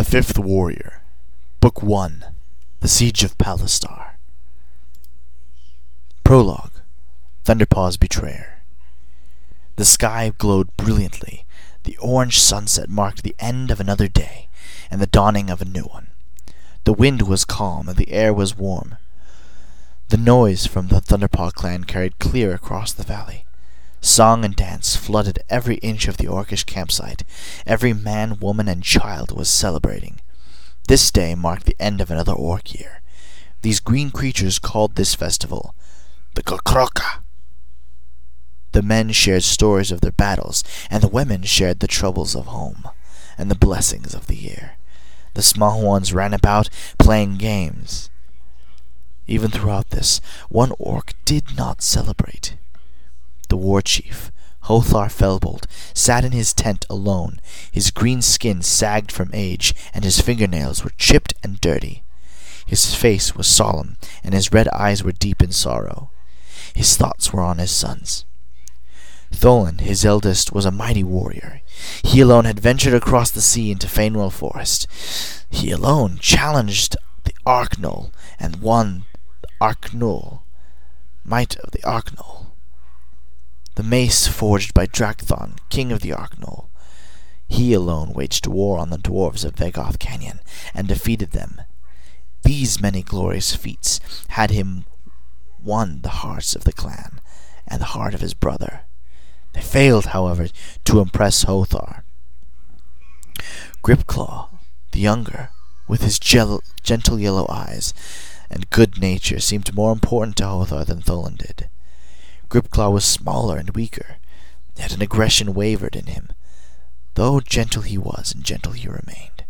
The Fifth Warrior, Book One The Siege of Palistar. Prologue Thunderpaw's Betrayer. The sky glowed brilliantly. The orange sunset marked the end of another day and the dawning of a new one. The wind was calm and the air was warm. The noise from the Thunderpaw clan carried clear across the valley. Song and dance flooded every inch of the orcish campsite. Every man, woman, and child was celebrating. This day marked the end of another orc year. These green creatures called this festival the Kokroka. The men shared stories of their battles, and the women shared the troubles of home and the blessings of the year. The small ones ran about playing games. Even throughout this, one orc did not celebrate. The war chief, Hothar Felbold, sat in his tent alone. His green skin sagged from age, and his fingernails were chipped and dirty. His face was solemn, and his red eyes were deep in sorrow. His thoughts were on his sons. Tholen, his eldest, was a mighty warrior. He alone had ventured across the sea into Fainwell Forest. He alone challenged the Arknoll and won the Arknull, might of the Arknoll. The mace forged by Drakthon, king of the Arknoll. He alone waged war on the dwarves of Vegoth Canyon and defeated them. These many glorious feats had him won the hearts of the clan and the heart of his brother. They failed, however, to impress Hothar. Gripclaw, the younger, with his gel- gentle yellow eyes and good nature, seemed more important to Hothar than Tholen did. Gripclaw was smaller and weaker, yet an aggression wavered in him. Though gentle he was, and gentle he remained.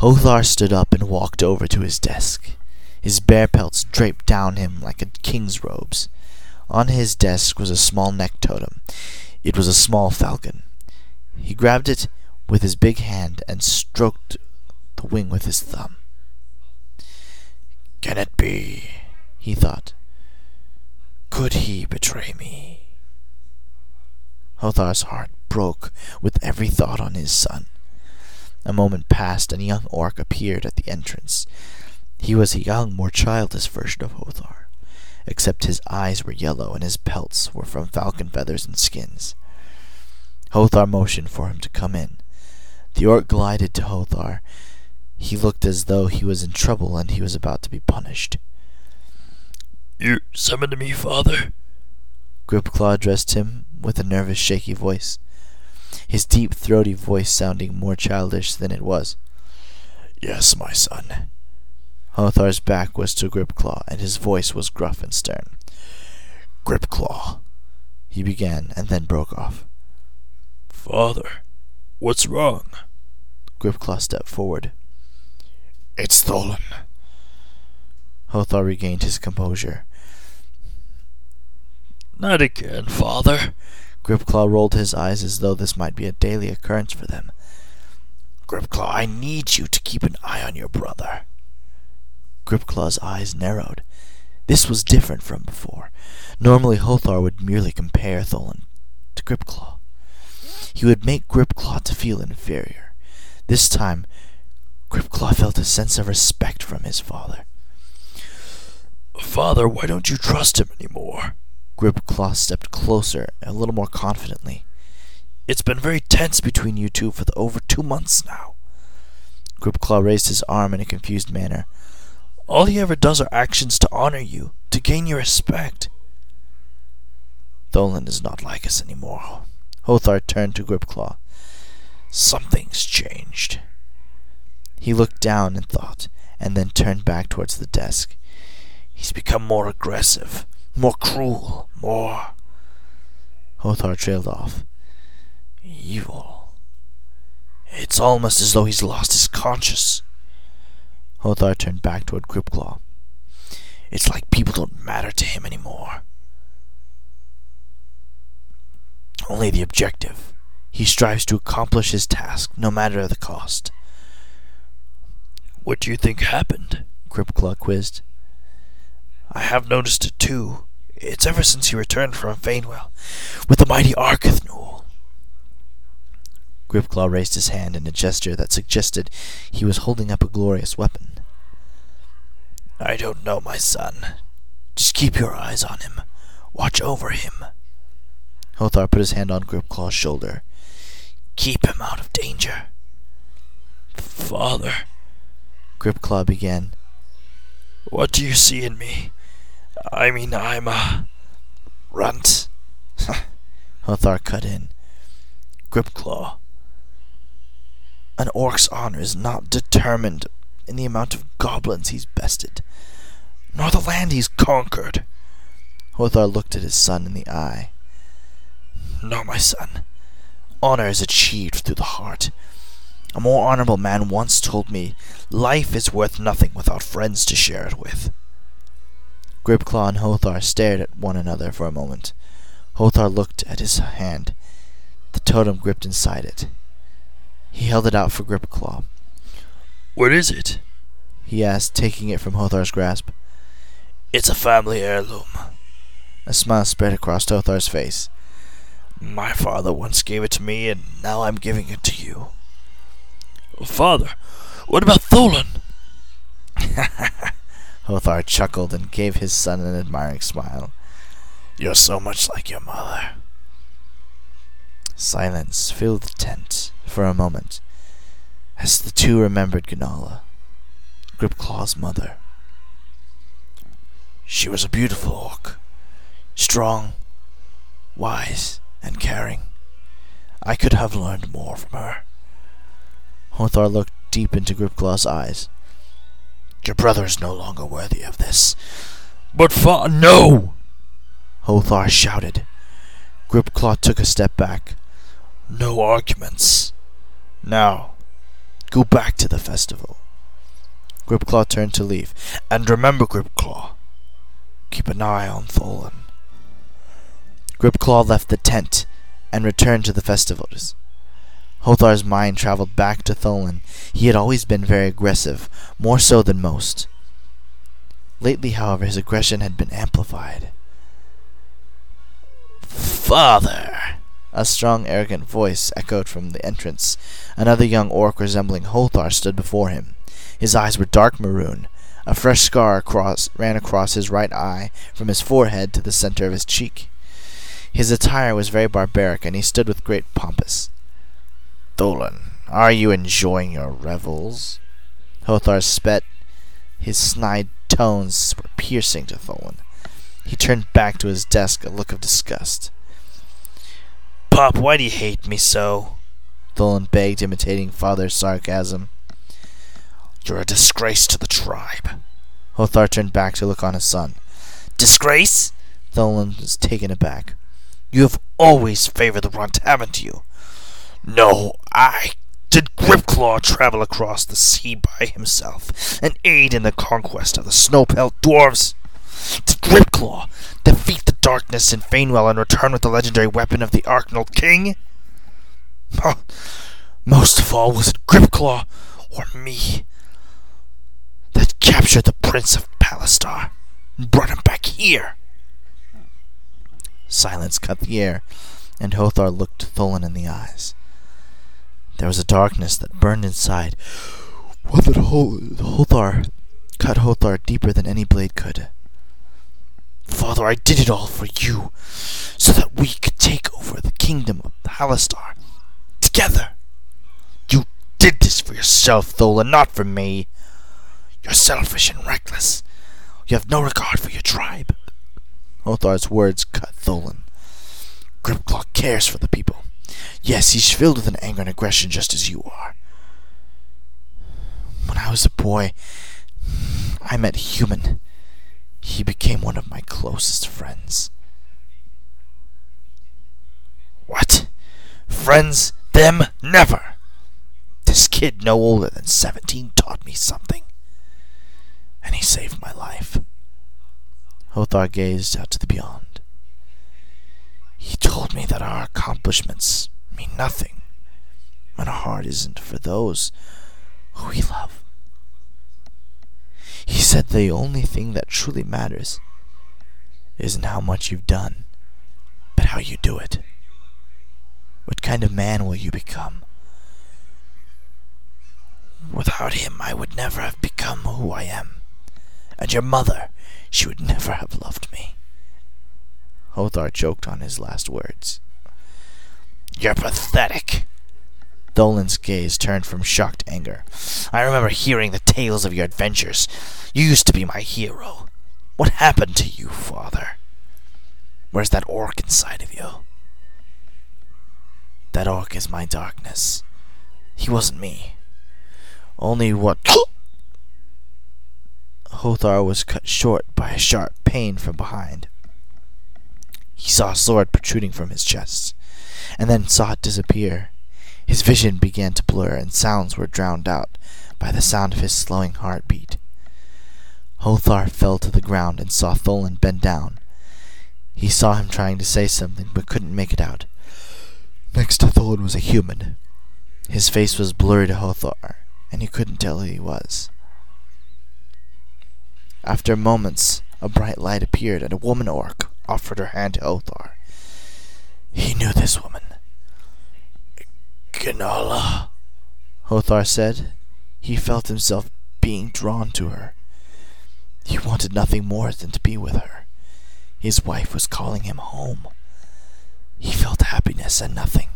Hothar stood up and walked over to his desk. His bear pelts draped down him like a king's robes. On his desk was a small neck totem. It was a small falcon. He grabbed it with his big hand and stroked the wing with his thumb. Can it be? he thought. Could he betray me? Hothar's heart broke with every thought on his son. A moment passed, and a young orc appeared at the entrance. He was a young, more childish version of Hothar, except his eyes were yellow and his pelts were from falcon feathers and skins. Hothar motioned for him to come in. The orc glided to Hothar. He looked as though he was in trouble and he was about to be punished. You summoned me, father? Gripclaw addressed him with a nervous, shaky voice, his deep, throaty voice sounding more childish than it was. Yes, my son. Hothar's back was to Gripclaw, and his voice was gruff and stern. Gripclaw, he began, and then broke off. Father, what's wrong? Gripclaw stepped forward. It's Tholen. Hothar regained his composure. Not again, father. Gripclaw rolled his eyes as though this might be a daily occurrence for them. Gripclaw, I need you to keep an eye on your brother. Gripclaw's eyes narrowed. This was different from before. Normally Hothar would merely compare Tholen to Gripclaw. He would make Gripclaw to feel inferior. This time, Gripclaw felt a sense of respect from his father. Father, why don't you trust him any more? Gripclaw stepped closer, and a little more confidently. It's been very tense between you two for over two months now. Gripclaw raised his arm in a confused manner. All he ever does are actions to honor you, to gain your respect. Tholen is not like us anymore. Hothar turned to Gripclaw. Something's changed. He looked down and thought, and then turned back towards the desk. He's become more aggressive, more cruel, more. Hothar trailed off. Evil. It's almost as though he's lost his conscience. Hothar turned back toward Gripclaw. It's like people don't matter to him anymore. Only the objective. He strives to accomplish his task, no matter the cost. What do you think happened? Gripclaw quizzed. I have noticed it too. It's ever since he returned from Fainwell with the mighty Arkathnul. Gripclaw raised his hand in a gesture that suggested he was holding up a glorious weapon. I don't know, my son. Just keep your eyes on him. Watch over him. Hothar put his hand on Gripclaw's shoulder. Keep him out of danger. Father, Gripclaw began. What do you see in me? I mean, I'm a runt. Hothar cut in. Gripclaw. An orc's honor is not determined in the amount of goblins he's bested, nor the land he's conquered. Hothar looked at his son in the eye. No, my son. Honor is achieved through the heart. A more honorable man once told me life is worth nothing without friends to share it with. Gripclaw and Hothar stared at one another for a moment. Hothar looked at his hand, the totem gripped inside it. He held it out for Gripclaw. What is it? he asked, taking it from Hothar's grasp. It's a family heirloom. A smile spread across Hothar's face. My father once gave it to me, and now I'm giving it to you. Father, what about Tholen? Hothar chuckled and gave his son an admiring smile. You're so much like your mother. Silence filled the tent for a moment as the two remembered Gunala, Gripclaw's mother. She was a beautiful orc, strong, wise, and caring. I could have learned more from her. Hothar looked deep into Gripclaw's eyes. Your brother is no longer worthy of this. But fa- no! Hothar shouted. Gripclaw took a step back. No arguments. Now, go back to the festival. Gripclaw turned to leave. And remember, Gripclaw, keep an eye on Tholen. Gripclaw left the tent and returned to the festivals. Hothar's mind traveled back to Tholen. He had always been very aggressive, more so than most. Lately, however, his aggression had been amplified. Father! A strong, arrogant voice echoed from the entrance. Another young orc resembling Hothar stood before him. His eyes were dark maroon. A fresh scar across, ran across his right eye from his forehead to the center of his cheek. His attire was very barbaric, and he stood with great pompous. Tholen, are you enjoying your revels? Hothar spat. His snide tones were piercing to Tholen. He turned back to his desk, a look of disgust. Pop, why do you hate me so? Tholen begged, imitating father's sarcasm. You're a disgrace to the tribe. Hothar turned back to look on his son. Disgrace? Tholen was taken aback. You have always favored the runt, haven't you? No, I did Gripclaw travel across the sea by himself and aid in the conquest of the snow-pelt dwarves? Did Gripclaw defeat the darkness in Fainwell and return with the legendary weapon of the Arknoll King? Most of all, was it Gripclaw or me that captured the Prince of Palistar and brought him back here? Silence cut the air, and Hothar looked Tholen in the eyes. There was a darkness that burned inside, one that Hothar cut Hothar deeper than any blade could. Father, I did it all for you, so that we could take over the kingdom of Palistar together. You did this for yourself, Tholen, not for me. You're selfish and reckless. You have no regard for your tribe. Hothar's words cut Tholen. Gripclaw cares for the people. Yes, he's filled with an anger and aggression just as you are. When I was a boy, I met Human. He became one of my closest friends. What? Friends? Them? Never! This kid no older than seventeen taught me something. And he saved my life. Hothar gazed out to the beyond. He told me that our accomplishments mean nothing when our heart isn't for those who we love. He said the only thing that truly matters isn't how much you've done, but how you do it. What kind of man will you become? Without him, I would never have become who I am. And your mother, she would never have loved me. Hothar choked on his last words. You're pathetic. Tholen's gaze turned from shocked anger. I remember hearing the tales of your adventures. You used to be my hero. What happened to you, father? Where's that orc inside of you? That orc is my darkness. He wasn't me. Only what. Hothar was cut short by a sharp pain from behind. He saw a sword protruding from his chest, and then saw it disappear. His vision began to blur, and sounds were drowned out by the sound of his slowing heartbeat. Hothar fell to the ground and saw Tholen bend down. He saw him trying to say something, but couldn't make it out. Next to Tholen was a human. His face was blurry to Hothar, and he couldn't tell who he was. After moments, a bright light appeared, and a woman orc offered her hand to Hothar. He knew this woman. Gnala, Hothar said. He felt himself being drawn to her. He wanted nothing more than to be with her. His wife was calling him home. He felt happiness and nothing.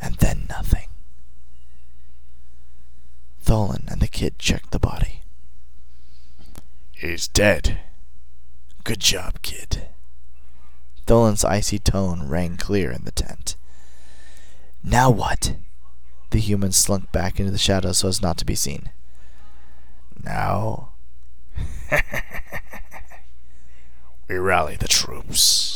And then nothing. Tholen and the kid checked the body. He's dead. Good job, kid. Tholen's icy tone rang clear in the tent. Now what? The human slunk back into the shadows so as not to be seen. Now we rally the troops.